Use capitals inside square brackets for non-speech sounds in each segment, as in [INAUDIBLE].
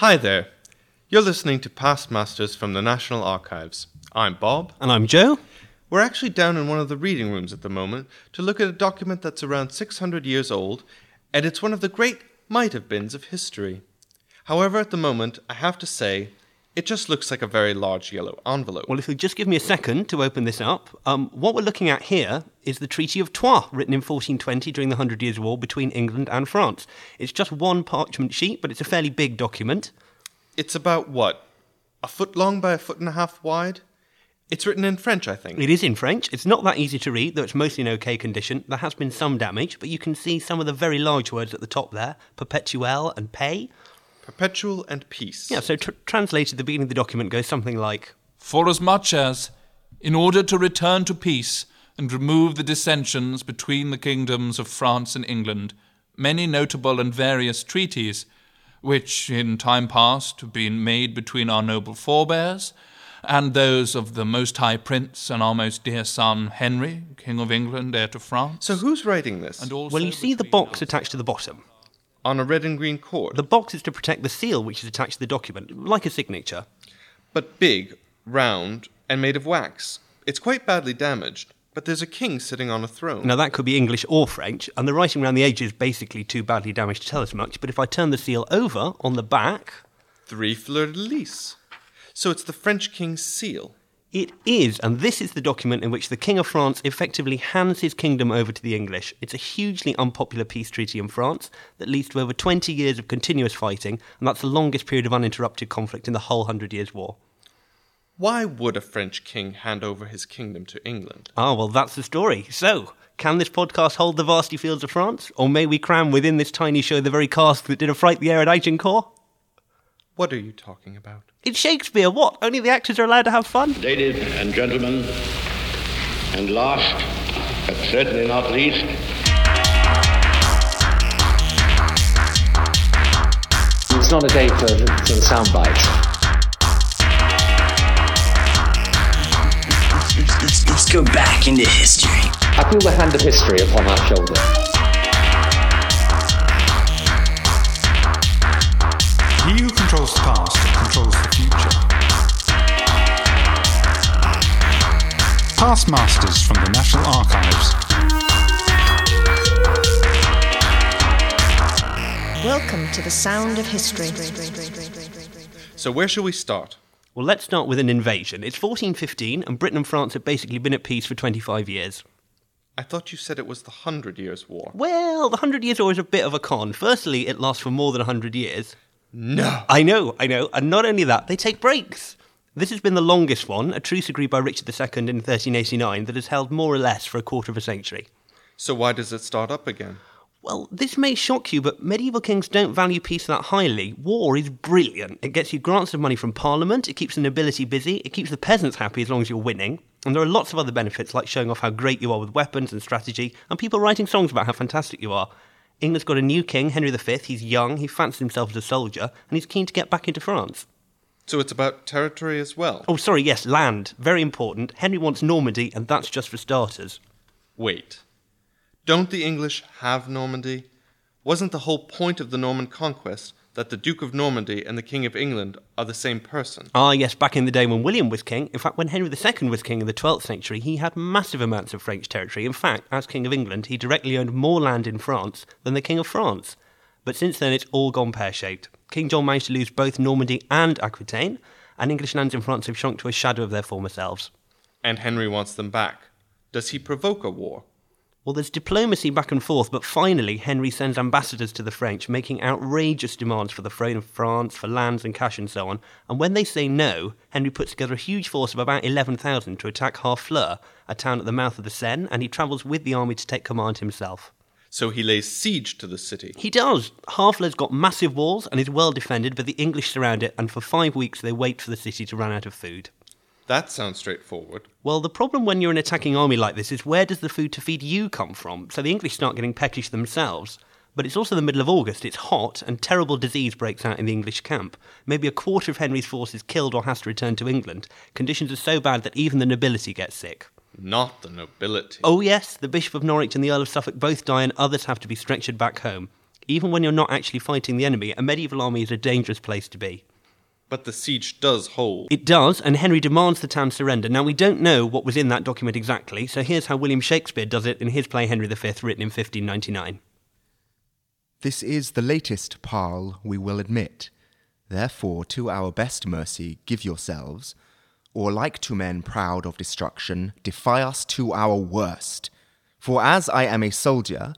Hi there. You're listening to Past Masters from the National Archives. I'm Bob. And I'm Joe. We're actually down in one of the reading rooms at the moment to look at a document that's around 600 years old, and it's one of the great might have beens of history. However, at the moment, I have to say, it just looks like a very large yellow envelope. Well, if you'll just give me a second to open this up, um, what we're looking at here is the Treaty of Troyes, written in 1420 during the Hundred Years' War between England and France. It's just one parchment sheet, but it's a fairly big document. It's about what? A foot long by a foot and a half wide? It's written in French, I think. It is in French. It's not that easy to read, though it's mostly in okay condition. There has been some damage, but you can see some of the very large words at the top there perpetuel and paix. Perpetual and peace. Yeah, so tr- translated, the beginning of the document goes something like Forasmuch as, in order to return to peace and remove the dissensions between the kingdoms of France and England, many notable and various treaties, which in time past have been made between our noble forebears, and those of the most high prince and our most dear son Henry, King of England, heir to France. So who's writing this? and also Well, you see the box attached to the bottom. On a red and green cord. The box is to protect the seal which is attached to the document, like a signature. but big, round, and made of wax. It's quite badly damaged, but there's a king sitting on a throne. Now, that could be English or French, and the writing around the edge is basically too badly damaged to tell us much. But if I turn the seal over on the back, Three fleur de lis. So it's the French king's seal. It is, and this is the document in which the King of France effectively hands his kingdom over to the English. It's a hugely unpopular peace treaty in France that leads to over 20 years of continuous fighting, and that's the longest period of uninterrupted conflict in the whole Hundred Years' War. Why would a French king hand over his kingdom to England? Ah, well, that's the story. So, can this podcast hold the vasty fields of France? Or may we cram within this tiny show the very cask that did affright the air at Agincourt? What are you talking about? It's Shakespeare. What? Only the actors are allowed to have fun? Ladies and gentlemen, and last, but certainly not least, It's not a day for, for the sound bites. Let's, let's, let's go back into history. I feel the hand of history upon our shoulder. He who controls the past controls the future. Past Masters from the National Archives. Welcome to the sound of history. So where shall we start? Well, let's start with an invasion. It's 1415, and Britain and France have basically been at peace for 25 years. I thought you said it was the Hundred Years' War. Well, the Hundred Years' War is a bit of a con. Firstly, it lasts for more than 100 years. No. I know, I know. And not only that, they take breaks. This has been the longest one, a truce agreed by Richard II in 1389 that has held more or less for a quarter of a century. So why does it start up again? Well, this may shock you, but medieval kings don't value peace that highly. War is brilliant. It gets you grants of money from Parliament, it keeps the nobility busy, it keeps the peasants happy as long as you're winning, and there are lots of other benefits like showing off how great you are with weapons and strategy, and people writing songs about how fantastic you are. England's got a new king, Henry V. He's young, he fancies himself as a soldier, and he's keen to get back into France. So it's about territory as well. Oh, sorry, yes, land. Very important. Henry wants Normandy, and that's just for starters. Wait. Don't the English have Normandy? Wasn't the whole point of the Norman conquest that the Duke of Normandy and the King of England are the same person? Ah, yes, back in the day when William was king. In fact, when Henry II was king in the 12th century, he had massive amounts of French territory. In fact, as King of England, he directly owned more land in France than the King of France. But since then, it's all gone pear shaped. King John managed to lose both Normandy and Aquitaine, and English lands in France have shrunk to a shadow of their former selves. And Henry wants them back. Does he provoke a war? Well, there's diplomacy back and forth, but finally, Henry sends ambassadors to the French, making outrageous demands for the throne of France, for lands and cash and so on. And when they say no, Henry puts together a huge force of about 11,000 to attack Harfleur, a town at the mouth of the Seine, and he travels with the army to take command himself. So he lays siege to the city. He does. Harfleur's got massive walls and is well defended, but the English surround it, and for five weeks they wait for the city to run out of food. That sounds straightforward. Well, the problem when you're an attacking army like this is where does the food to feed you come from? So the English start getting peckish themselves. But it's also the middle of August, it's hot, and terrible disease breaks out in the English camp. Maybe a quarter of Henry's force is killed or has to return to England. Conditions are so bad that even the nobility gets sick. Not the nobility. Oh, yes, the Bishop of Norwich and the Earl of Suffolk both die, and others have to be stretchered back home. Even when you're not actually fighting the enemy, a medieval army is a dangerous place to be. But the siege does hold. It does, and Henry demands the town surrender. Now, we don't know what was in that document exactly, so here's how William Shakespeare does it in his play Henry V, written in 1599. This is the latest parle we will admit. Therefore, to our best mercy give yourselves, or like to men proud of destruction, defy us to our worst. For as I am a soldier,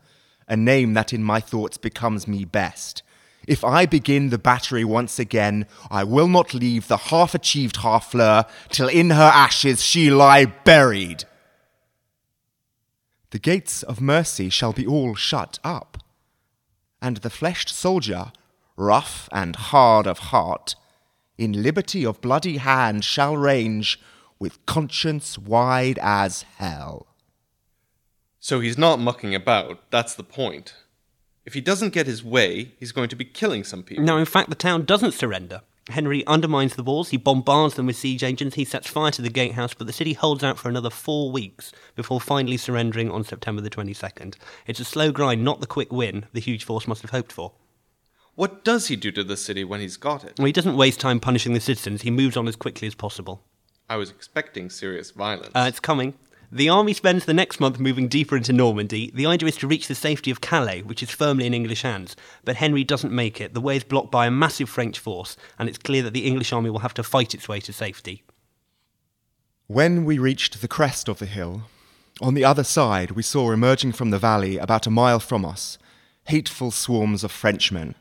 a name that in my thoughts becomes me best, if I begin the battery once again, I will not leave the half achieved Harfleur till in her ashes she lie buried. The gates of mercy shall be all shut up, and the fleshed soldier, rough and hard of heart, in liberty of bloody hand shall range with conscience wide as hell. So he's not mucking about, that's the point. If he doesn't get his way, he's going to be killing some people. Now, in fact, the town doesn't surrender. Henry undermines the walls, he bombards them with siege engines, he sets fire to the gatehouse, but the city holds out for another four weeks before finally surrendering on September the 22nd. It's a slow grind, not the quick win the huge force must have hoped for. What does he do to the city when he's got it? Well, he doesn't waste time punishing the citizens, he moves on as quickly as possible. I was expecting serious violence. Uh, it's coming. The army spends the next month moving deeper into Normandy. The idea is to reach the safety of Calais, which is firmly in English hands. But Henry doesn't make it. The way is blocked by a massive French force, and it's clear that the English army will have to fight its way to safety. When we reached the crest of the hill, on the other side we saw emerging from the valley about a mile from us hateful swarms of Frenchmen.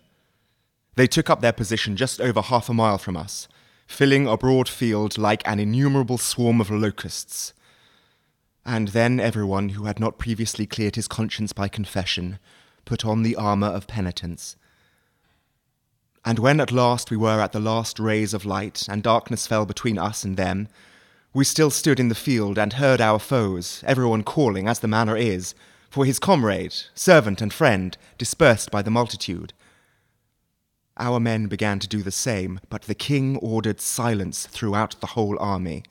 They took up their position just over half a mile from us, filling a broad field like an innumerable swarm of locusts. And then everyone who had not previously cleared his conscience by confession put on the armour of penitence. And when at last we were at the last rays of light, and darkness fell between us and them, we still stood in the field and heard our foes, everyone calling, as the manner is, for his comrade, servant, and friend, dispersed by the multitude. Our men began to do the same, but the king ordered silence throughout the whole army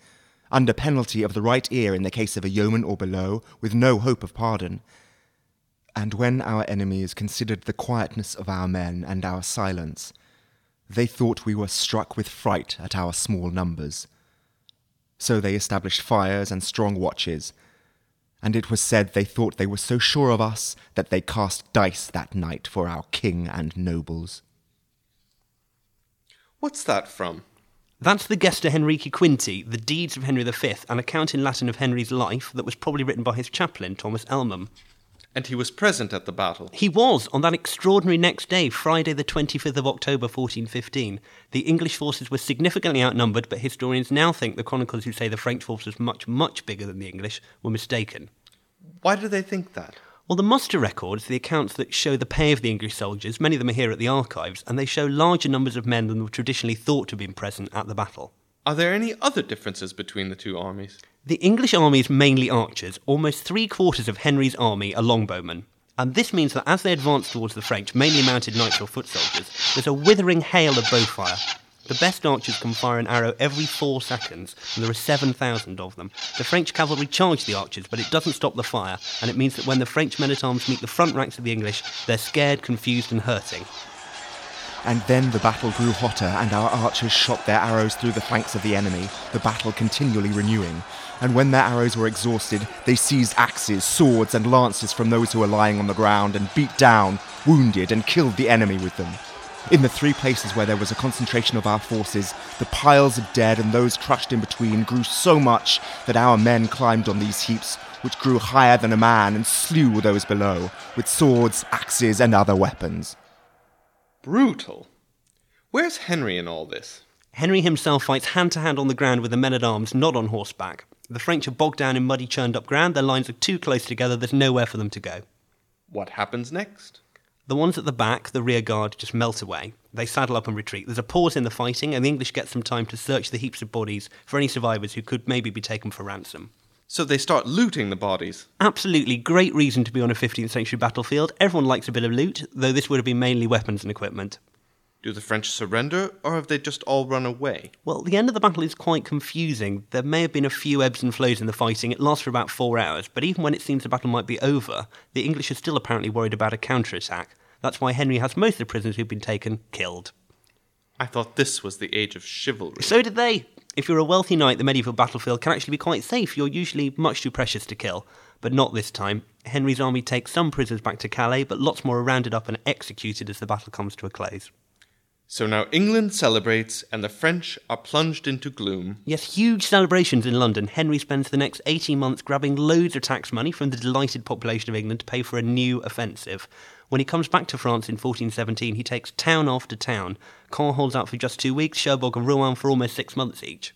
under penalty of the right ear in the case of a yeoman or below, with no hope of pardon. And when our enemies considered the quietness of our men and our silence, they thought we were struck with fright at our small numbers. So they established fires and strong watches, and it was said they thought they were so sure of us that they cast dice that night for our king and nobles. What's that from? That's the Gesta Henrici Quinti, the deeds of Henry V, an account in Latin of Henry's life that was probably written by his chaplain, Thomas Elmham. And he was present at the battle. He was on that extraordinary next day, Friday, the 25th of October, 1415. The English forces were significantly outnumbered, but historians now think the chroniclers who say the French force was much, much bigger than the English were mistaken. Why do they think that? Well, the muster records, the accounts that show the pay of the English soldiers, many of them are here at the archives, and they show larger numbers of men than were traditionally thought to have been present at the battle. Are there any other differences between the two armies? The English army is mainly archers. Almost three quarters of Henry's army are longbowmen. And this means that as they advance towards the French, mainly mounted knights or foot soldiers, there's a withering hail of bow fire. The best archers can fire an arrow every four seconds, and there are 7,000 of them. The French cavalry charge the archers, but it doesn't stop the fire, and it means that when the French men at arms meet the front ranks of the English, they're scared, confused, and hurting. And then the battle grew hotter, and our archers shot their arrows through the flanks of the enemy, the battle continually renewing. And when their arrows were exhausted, they seized axes, swords, and lances from those who were lying on the ground, and beat down, wounded, and killed the enemy with them. In the three places where there was a concentration of our forces, the piles of dead and those crushed in between grew so much that our men climbed on these heaps, which grew higher than a man, and slew those below, with swords, axes, and other weapons. Brutal. Where's Henry in all this? Henry himself fights hand to hand on the ground with the men at arms, not on horseback. The French are bogged down in muddy, churned up ground, their lines are too close together, there's nowhere for them to go. What happens next? The ones at the back, the rear guard, just melt away. They saddle up and retreat. There's a pause in the fighting, and the English get some time to search the heaps of bodies for any survivors who could maybe be taken for ransom. So they start looting the bodies. Absolutely great reason to be on a 15th century battlefield. Everyone likes a bit of loot, though this would have been mainly weapons and equipment. Do the French surrender, or have they just all run away? Well, the end of the battle is quite confusing. There may have been a few ebbs and flows in the fighting. It lasts for about four hours, but even when it seems the battle might be over, the English are still apparently worried about a counterattack. That's why Henry has most of the prisoners who've been taken killed. I thought this was the age of chivalry. So did they. If you're a wealthy knight, the medieval battlefield can actually be quite safe. You're usually much too precious to kill. But not this time. Henry's army takes some prisoners back to Calais, but lots more are rounded up and executed as the battle comes to a close. So now England celebrates, and the French are plunged into gloom. Yes, huge celebrations in London. Henry spends the next 18 months grabbing loads of tax money from the delighted population of England to pay for a new offensive. When he comes back to France in 1417, he takes town after town. Caen holds out for just two weeks, Cherbourg and Rouen for almost six months each.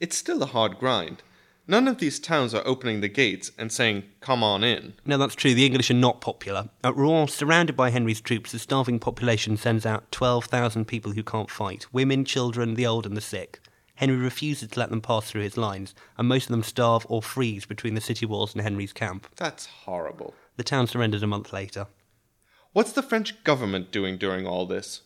It's still a hard grind. None of these towns are opening the gates and saying, Come on in. No, that's true. The English are not popular. At Rouen, surrounded by Henry's troops, the starving population sends out 12,000 people who can't fight women, children, the old, and the sick. Henry refuses to let them pass through his lines, and most of them starve or freeze between the city walls and Henry's camp. That's horrible. The town surrenders a month later. What's the French government doing during all this?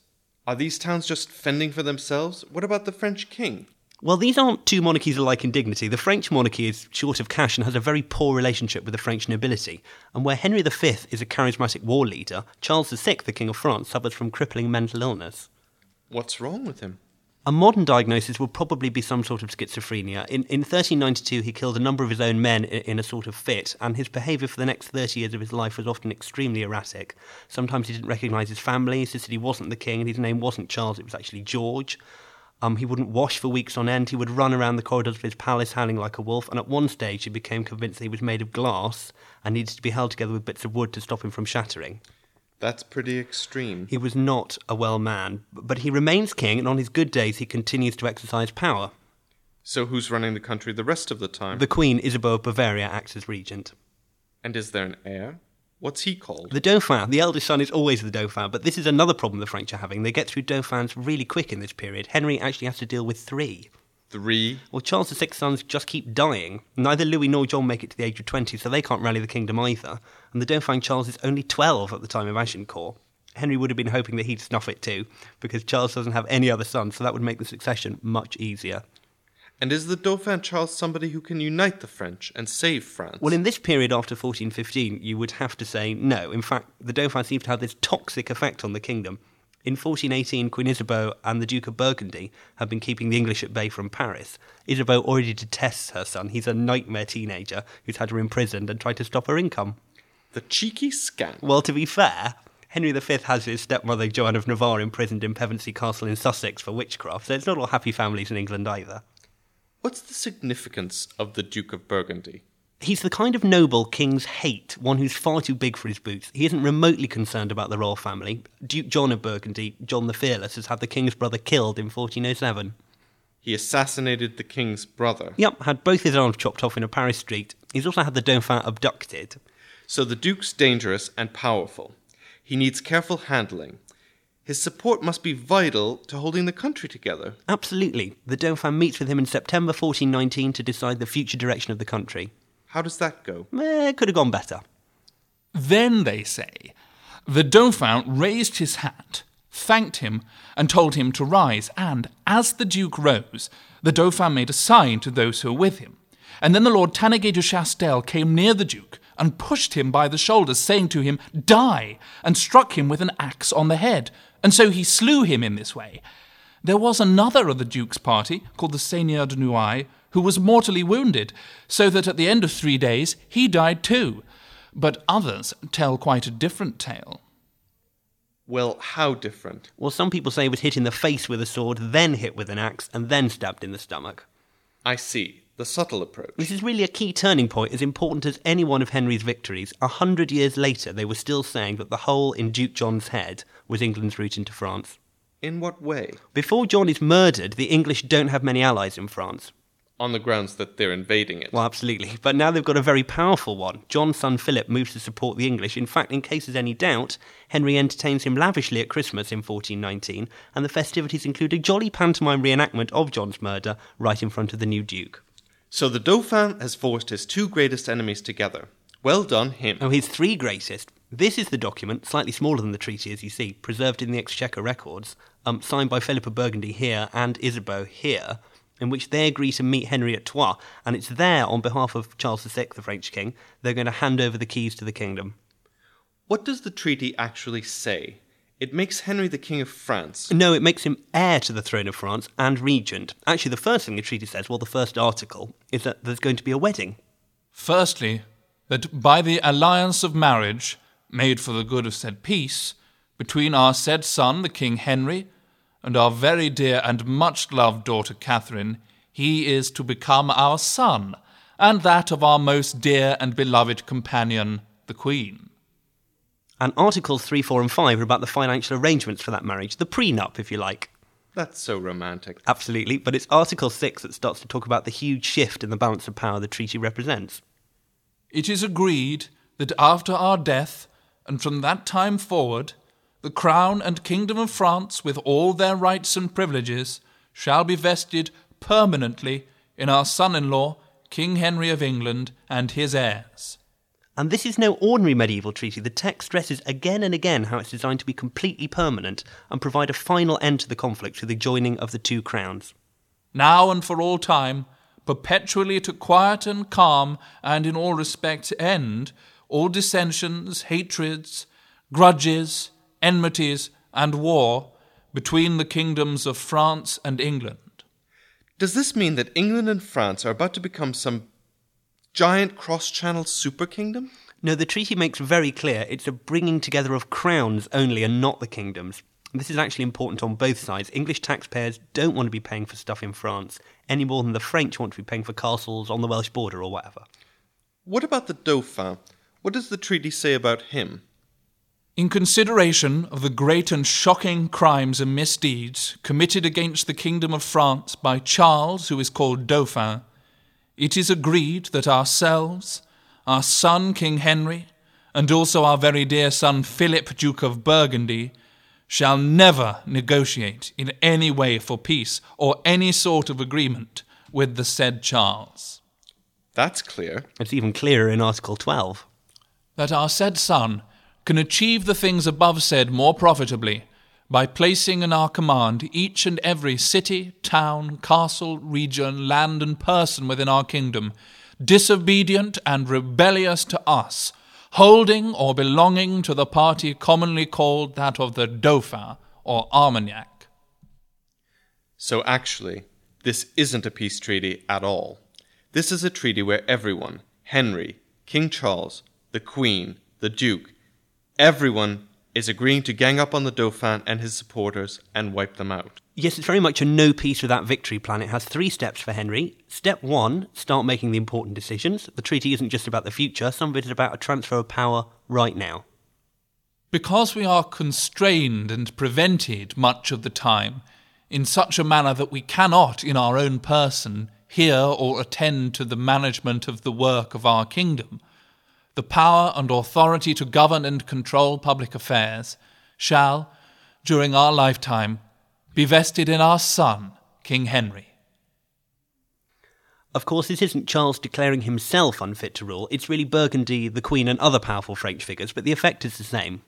Are these towns just fending for themselves? What about the French king? Well, these aren't two monarchies alike in dignity. The French monarchy is short of cash and has a very poor relationship with the French nobility. And where Henry V is a charismatic war leader, Charles VI, the King of France, suffers from crippling mental illness. What's wrong with him? A modern diagnosis would probably be some sort of schizophrenia. In, in 1392, he killed a number of his own men in, in a sort of fit, and his behaviour for the next 30 years of his life was often extremely erratic. Sometimes he didn't recognise his family, he insisted he wasn't the king, and his name wasn't Charles, it was actually George. Um, he wouldn't wash for weeks on end. He would run around the corridors of his palace howling like a wolf. And at one stage, he became convinced that he was made of glass and needed to be held together with bits of wood to stop him from shattering. That's pretty extreme. He was not a well man, but he remains king, and on his good days, he continues to exercise power. So who's running the country the rest of the time? The Queen, Isabeau of Bavaria, acts as regent. And is there an heir? What's he called? The Dauphin. The eldest son is always the Dauphin, but this is another problem the French are having. They get through Dauphins really quick in this period. Henry actually has to deal with three. Three? Well, Charles VI's sons just keep dying. Neither Louis nor John make it to the age of 20, so they can't rally the kingdom either. And the Dauphin Charles is only 12 at the time of Agincourt. Henry would have been hoping that he'd snuff it too, because Charles doesn't have any other sons, so that would make the succession much easier. And is the Dauphin Charles somebody who can unite the French and save France? Well, in this period after 1415, you would have to say no. In fact, the Dauphin seems to have this toxic effect on the kingdom. In 1418, Queen Isabeau and the Duke of Burgundy have been keeping the English at bay from Paris. Isabeau already detests her son. He's a nightmare teenager who's had her imprisoned and tried to stop her income. The cheeky scamp. Well, to be fair, Henry V has his stepmother Joan of Navarre imprisoned in Pevensey Castle in Sussex for witchcraft, so it's not all happy families in England either. What's the significance of the Duke of Burgundy? He's the kind of noble kings hate, one who's far too big for his boots. He isn't remotely concerned about the royal family. Duke John of Burgundy, John the Fearless, has had the king's brother killed in 1407. He assassinated the king's brother. Yep, had both his arms chopped off in a Paris street. He's also had the Dauphin abducted. So the Duke's dangerous and powerful. He needs careful handling. His support must be vital to holding the country together. Absolutely. The Dauphin meets with him in September 1419 to decide the future direction of the country. How does that go? Eh, could have gone better. Then, they say, the Dauphin raised his hat, thanked him, and told him to rise. And as the Duke rose, the Dauphin made a sign to those who were with him. And then the Lord Tanneguy de Chastel came near the Duke and pushed him by the shoulders, saying to him, Die! and struck him with an axe on the head. And so he slew him in this way. There was another of the Duke's party, called the Seigneur de Nouailles, who was mortally wounded, so that at the end of three days he died too. But others tell quite a different tale. Well, how different? Well, some people say he was hit in the face with a sword, then hit with an axe, and then stabbed in the stomach. I see. The subtle approach. This is really a key turning point, as important as any one of Henry's victories. A hundred years later, they were still saying that the hole in Duke John's head was England's route into France. In what way? Before John is murdered, the English don't have many allies in France. On the grounds that they're invading it. Well, absolutely. But now they've got a very powerful one. John's son Philip moves to support the English. In fact, in case there's any doubt, Henry entertains him lavishly at Christmas in 1419, and the festivities include a jolly pantomime reenactment of John's murder right in front of the new Duke. So the Dauphin has forced his two greatest enemies together. Well done, him. Oh, his three greatest. This is the document, slightly smaller than the treaty, as you see, preserved in the Exchequer records, um, signed by Philip of Burgundy here and Isabeau here, in which they agree to meet Henry at Troyes, and it's there, on behalf of Charles VI, the French king, they're going to hand over the keys to the kingdom. What does the treaty actually say? It makes Henry the King of France. No, it makes him heir to the throne of France and regent. Actually, the first thing the treaty says, well, the first article, is that there's going to be a wedding. Firstly, that by the alliance of marriage, made for the good of said peace, between our said son, the King Henry, and our very dear and much loved daughter Catherine, he is to become our son, and that of our most dear and beloved companion, the Queen. And Articles 3, 4, and 5 are about the financial arrangements for that marriage, the prenup, if you like. That's so romantic. Absolutely, but it's Article 6 that starts to talk about the huge shift in the balance of power the treaty represents. It is agreed that after our death, and from that time forward, the crown and kingdom of France, with all their rights and privileges, shall be vested permanently in our son in law, King Henry of England, and his heirs. And this is no ordinary medieval treaty. The text stresses again and again how it's designed to be completely permanent and provide a final end to the conflict through the joining of the two crowns. Now and for all time, perpetually to quiet and calm, and in all respects end, all dissensions, hatreds, grudges, enmities, and war between the kingdoms of France and England. Does this mean that England and France are about to become some giant cross channel super kingdom? No, the treaty makes very clear it's a bringing together of crowns only and not the kingdoms. This is actually important on both sides. English taxpayers don't want to be paying for stuff in France any more than the French want to be paying for castles on the Welsh border or whatever. What about the Dauphin? What does the treaty say about him? In consideration of the great and shocking crimes and misdeeds committed against the kingdom of France by Charles, who is called Dauphin, it is agreed that ourselves, our son King Henry, and also our very dear son Philip, Duke of Burgundy, shall never negotiate in any way for peace or any sort of agreement with the said Charles. That's clear. It's even clearer in Article 12. That our said son can achieve the things above said more profitably by placing in our command each and every city, town, castle, region, land, and person within our kingdom, disobedient and rebellious to us, holding or belonging to the party commonly called that of the Dauphin or Armagnac. So actually, this isn't a peace treaty at all. This is a treaty where everyone Henry, King Charles, the Queen, the Duke, everyone is agreeing to gang up on the Dauphin and his supporters and wipe them out. Yes, it's very much a no peace without victory plan. It has three steps for Henry. Step one, start making the important decisions. The treaty isn't just about the future, some of it is about a transfer of power right now. Because we are constrained and prevented much of the time in such a manner that we cannot, in our own person, hear or attend to the management of the work of our kingdom, the power and authority to govern and control public affairs shall, during our lifetime, be vested in our son, King Henry. Of course, this isn't Charles declaring himself unfit to rule, it's really Burgundy, the Queen, and other powerful French figures, but the effect is the same.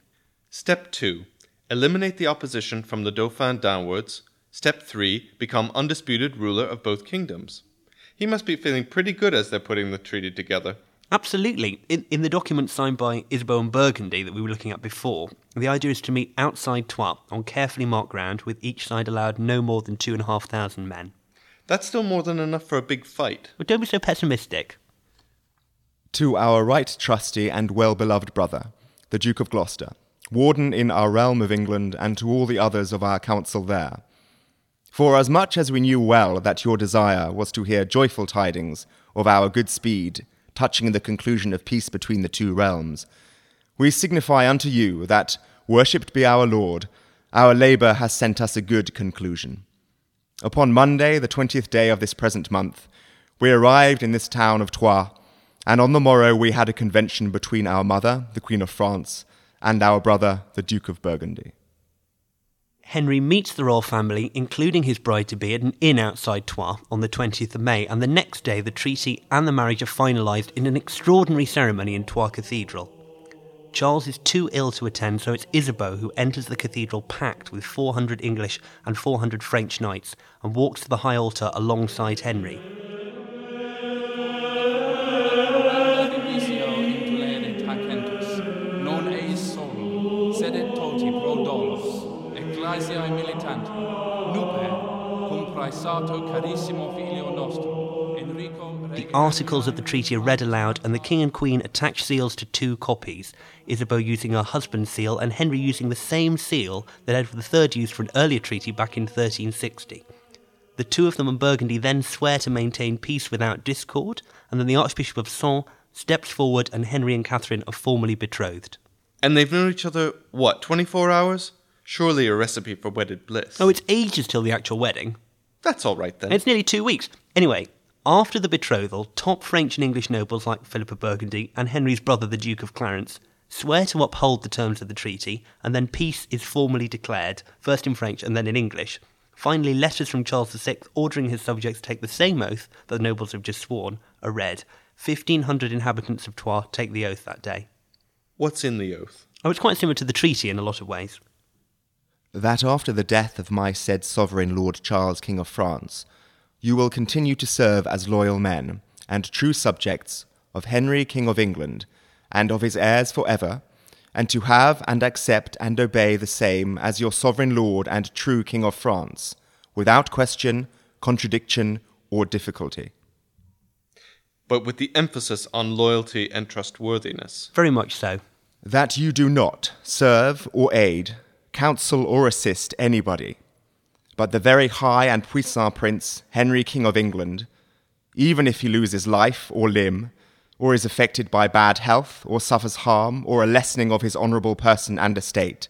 Step 2 Eliminate the opposition from the Dauphin downwards. Step 3 Become undisputed ruler of both kingdoms. He must be feeling pretty good as they're putting the treaty together. Absolutely. In, in the document signed by Isabeau and Burgundy that we were looking at before, the idea is to meet outside Troyes on carefully marked ground, with each side allowed no more than two and a half thousand men. That's still more than enough for a big fight. But don't be so pessimistic. To our right trusty and well beloved brother, the Duke of Gloucester, warden in our realm of England, and to all the others of our council there. For as much as we knew well that your desire was to hear joyful tidings of our good speed, touching the conclusion of peace between the two realms, we signify unto you that, worshipped be our Lord, our labour has sent us a good conclusion. Upon Monday, the twentieth day of this present month, we arrived in this town of Troyes, and on the morrow we had a convention between our mother, the Queen of France, and our brother, the Duke of Burgundy. Henry meets the royal family, including his bride to be, at an inn outside Troyes on the 20th of May, and the next day the treaty and the marriage are finalised in an extraordinary ceremony in Troyes Cathedral. Charles is too ill to attend, so it's Isabeau who enters the cathedral packed with 400 English and 400 French knights and walks to the high altar alongside Henry. The articles of the treaty are read aloud, and the king and queen attach seals to two copies. Isabeau using her husband's seal, and Henry using the same seal that Edward III used for an earlier treaty back in 1360. The two of them and Burgundy then swear to maintain peace without discord, and then the Archbishop of Sens steps forward, and Henry and Catherine are formally betrothed. And they've known each other, what, 24 hours? Surely a recipe for wedded bliss. Oh, it's ages till the actual wedding. That's all right then. It's nearly two weeks. Anyway, after the betrothal, top French and English nobles like Philip of Burgundy and Henry's brother, the Duke of Clarence, swear to uphold the terms of the treaty, and then peace is formally declared, first in French and then in English. Finally, letters from Charles VI ordering his subjects to take the same oath that the nobles have just sworn are read. 1,500 inhabitants of Troyes take the oath that day. What's in the oath? Oh, it's quite similar to the treaty in a lot of ways. That after the death of my said sovereign Lord Charles, King of France, you will continue to serve as loyal men and true subjects of Henry, King of England, and of his heirs for ever, and to have and accept and obey the same as your sovereign Lord and true King of France, without question, contradiction, or difficulty. But with the emphasis on loyalty and trustworthiness. Very much so. That you do not serve or aid, counsel or assist anybody, but the very high and puissant prince, Henry, King of England, even if he loses life or limb, or is affected by bad health, or suffers harm, or a lessening of his honourable person and estate.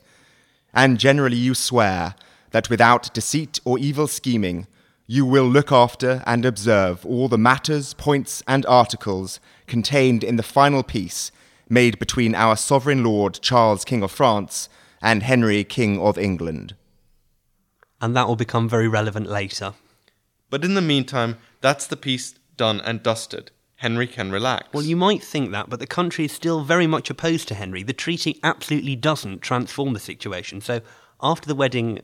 And generally you swear that without deceit or evil scheming, you will look after and observe all the matters, points, and articles contained in the final peace made between our sovereign lord Charles, King of France, and Henry, King of England. And that will become very relevant later. But in the meantime, that's the piece done and dusted. Henry can relax. Well, you might think that, but the country is still very much opposed to Henry. The treaty absolutely doesn't transform the situation. So, after the wedding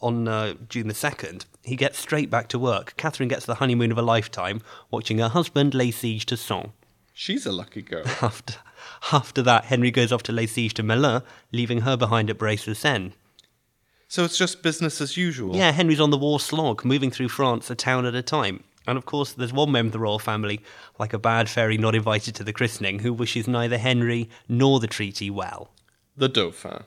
on uh, June the 2nd, he gets straight back to work. Catherine gets the honeymoon of a lifetime, watching her husband lay siege to Sens. She's a lucky girl. [LAUGHS] After, after that, Henry goes off to lay siege to Melun, leaving her behind at Bray-sur-Seine. So it's just business as usual. Yeah, Henry's on the war slog, moving through France a town at a time. And of course, there's one member of the royal family, like a bad fairy not invited to the christening, who wishes neither Henry nor the treaty well. The Dauphin.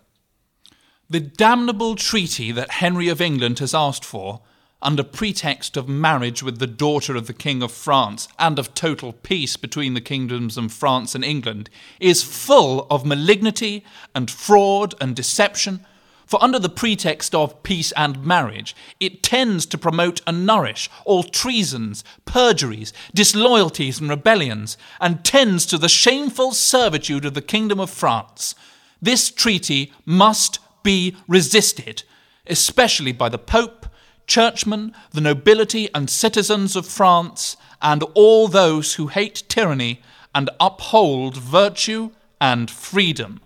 The damnable treaty that Henry of England has asked for, under pretext of marriage with the daughter of the King of France and of total peace between the kingdoms of France and England, is full of malignity and fraud and deception. For under the pretext of peace and marriage, it tends to promote and nourish all treasons, perjuries, disloyalties, and rebellions, and tends to the shameful servitude of the kingdom of France. This treaty must be resisted, especially by the Pope, churchmen, the nobility and citizens of France, and all those who hate tyranny and uphold virtue and freedom.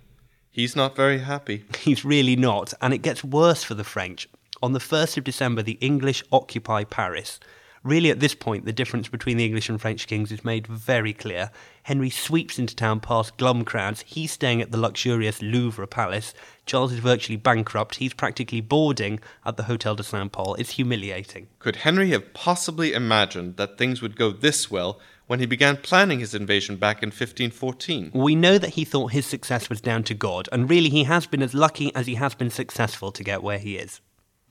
He's not very happy. [LAUGHS] He's really not, and it gets worse for the French. On the 1st of December, the English occupy Paris. Really, at this point, the difference between the English and French kings is made very clear. Henry sweeps into town past glum crowds. He's staying at the luxurious Louvre Palace. Charles is virtually bankrupt. He's practically boarding at the Hotel de Saint Paul. It's humiliating. Could Henry have possibly imagined that things would go this well when he began planning his invasion back in 1514? We know that he thought his success was down to God, and really he has been as lucky as he has been successful to get where he is.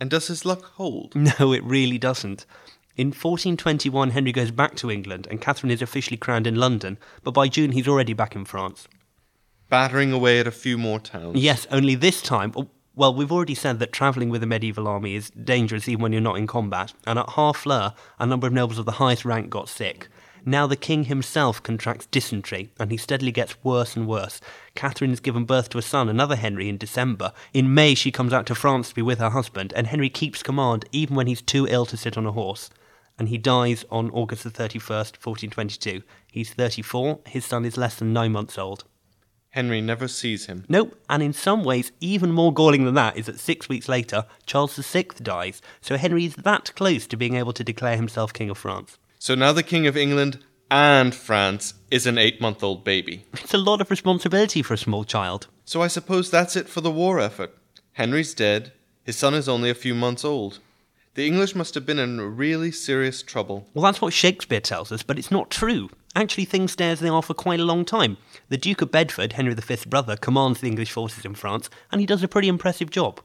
And does his luck hold? [LAUGHS] No, it really doesn't. In 1421, Henry goes back to England, and Catherine is officially crowned in London, but by June he's already back in France. Battering away at a few more towns. Yes, only this time. oh, Well, we've already said that travelling with a medieval army is dangerous even when you're not in combat, and at Harfleur, a number of nobles of the highest rank got sick. Now the king himself contracts dysentery, and he steadily gets worse and worse. Catherine is given birth to a son, another Henry, in December. In May, she comes out to France to be with her husband, and Henry keeps command even when he's too ill to sit on a horse. And he dies on August the 31st, 1422. He's 34, his son is less than nine months old. Henry never sees him. Nope, and in some ways, even more galling than that is that six weeks later, Charles VI dies, so Henry is that close to being able to declare himself King of France. So now the King of England and France is an eight month old baby. It's a lot of responsibility for a small child. So I suppose that's it for the war effort. Henry's dead, his son is only a few months old. The English must have been in really serious trouble. Well, that's what Shakespeare tells us, but it's not true. Actually, things stay as they are for quite a long time. The Duke of Bedford, Henry V's brother, commands the English forces in France, and he does a pretty impressive job.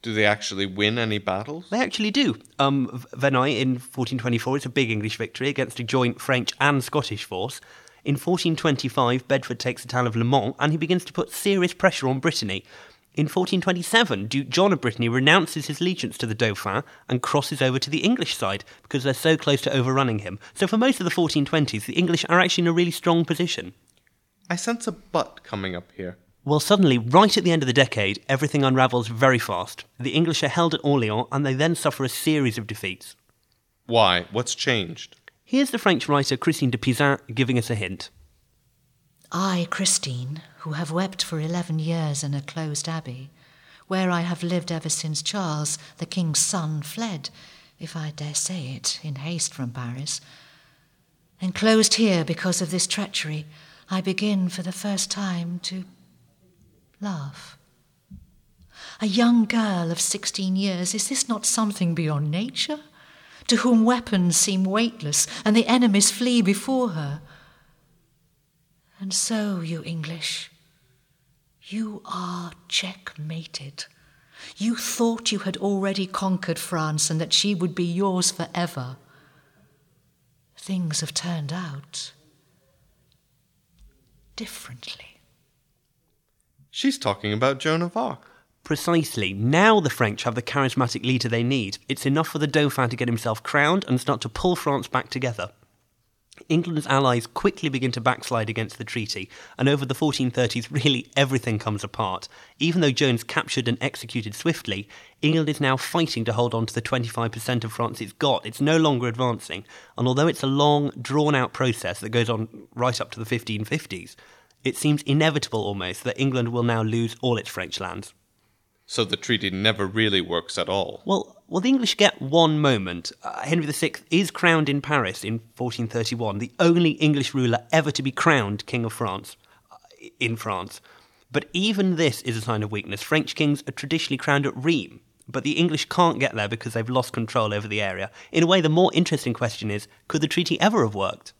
Do they actually win any battles? They actually do. Um, Verneuil in 1424 is a big English victory against a joint French and Scottish force. In 1425, Bedford takes the town of Le Mans and he begins to put serious pressure on Brittany. In 1427, Duke John of Brittany renounces his allegiance to the Dauphin and crosses over to the English side because they're so close to overrunning him. So for most of the 1420s, the English are actually in a really strong position. I sense a but coming up here. Well, suddenly, right at the end of the decade, everything unravels very fast. The English are held at Orleans and they then suffer a series of defeats. Why? What's changed? Here's the French writer Christine de Pizan giving us a hint. I, Christine, who have wept for eleven years in a closed abbey, where I have lived ever since Charles, the king's son, fled, if I dare say it, in haste from Paris. Enclosed here because of this treachery, I begin for the first time to laugh. A young girl of sixteen years, is this not something beyond nature? To whom weapons seem weightless and the enemies flee before her. And so, you English, you are checkmated. You thought you had already conquered France and that she would be yours forever. Things have turned out differently. She's talking about Joan of Arc. Precisely. Now the French have the charismatic leader they need. It's enough for the Dauphin to get himself crowned and start to pull France back together. England's allies quickly begin to backslide against the treaty, and over the 1430s, really everything comes apart. Even though Joan's captured and executed swiftly, England is now fighting to hold on to the 25% of France it's got. It's no longer advancing, and although it's a long, drawn out process that goes on right up to the 1550s, it seems inevitable almost that England will now lose all its French lands. So the treaty never really works at all. Well, well, the English get one moment. Uh, Henry VI is crowned in Paris in 1431, the only English ruler ever to be crowned King of France uh, in France. But even this is a sign of weakness. French kings are traditionally crowned at Rheims, but the English can't get there because they've lost control over the area. In a way, the more interesting question is could the treaty ever have worked?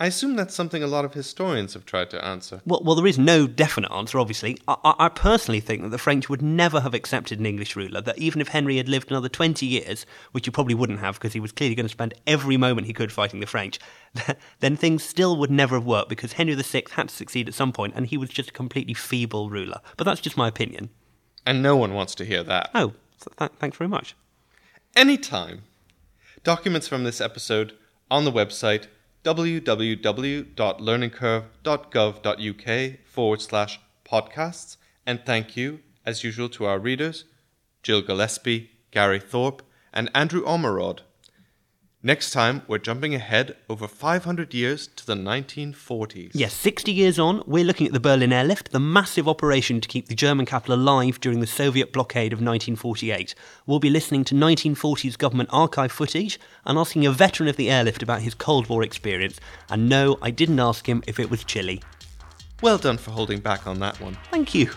I assume that's something a lot of historians have tried to answer. Well, well, there is no definite answer, obviously. I, I, personally think that the French would never have accepted an English ruler, that even if Henry had lived another 20 years, which he probably wouldn't have because he was clearly going to spend every moment he could fighting the French, [LAUGHS] then things still would never have worked because Henry VI had to succeed at some point and he was just a completely feeble ruler. But that's just my opinion. And no one wants to hear that. Oh, th- thanks very much. Anytime. Documents from this episode on the website www.learningcurve.gov.uk forward slash podcasts. And thank you, as usual, to our readers, Jill Gillespie, Gary Thorpe, and Andrew Ormerod. Next time, we're jumping ahead over 500 years to the 1940s. Yes, 60 years on, we're looking at the Berlin Airlift, the massive operation to keep the German capital alive during the Soviet blockade of 1948. We'll be listening to 1940s government archive footage and asking a veteran of the airlift about his Cold War experience. And no, I didn't ask him if it was chilly. Well done for holding back on that one. Thank you.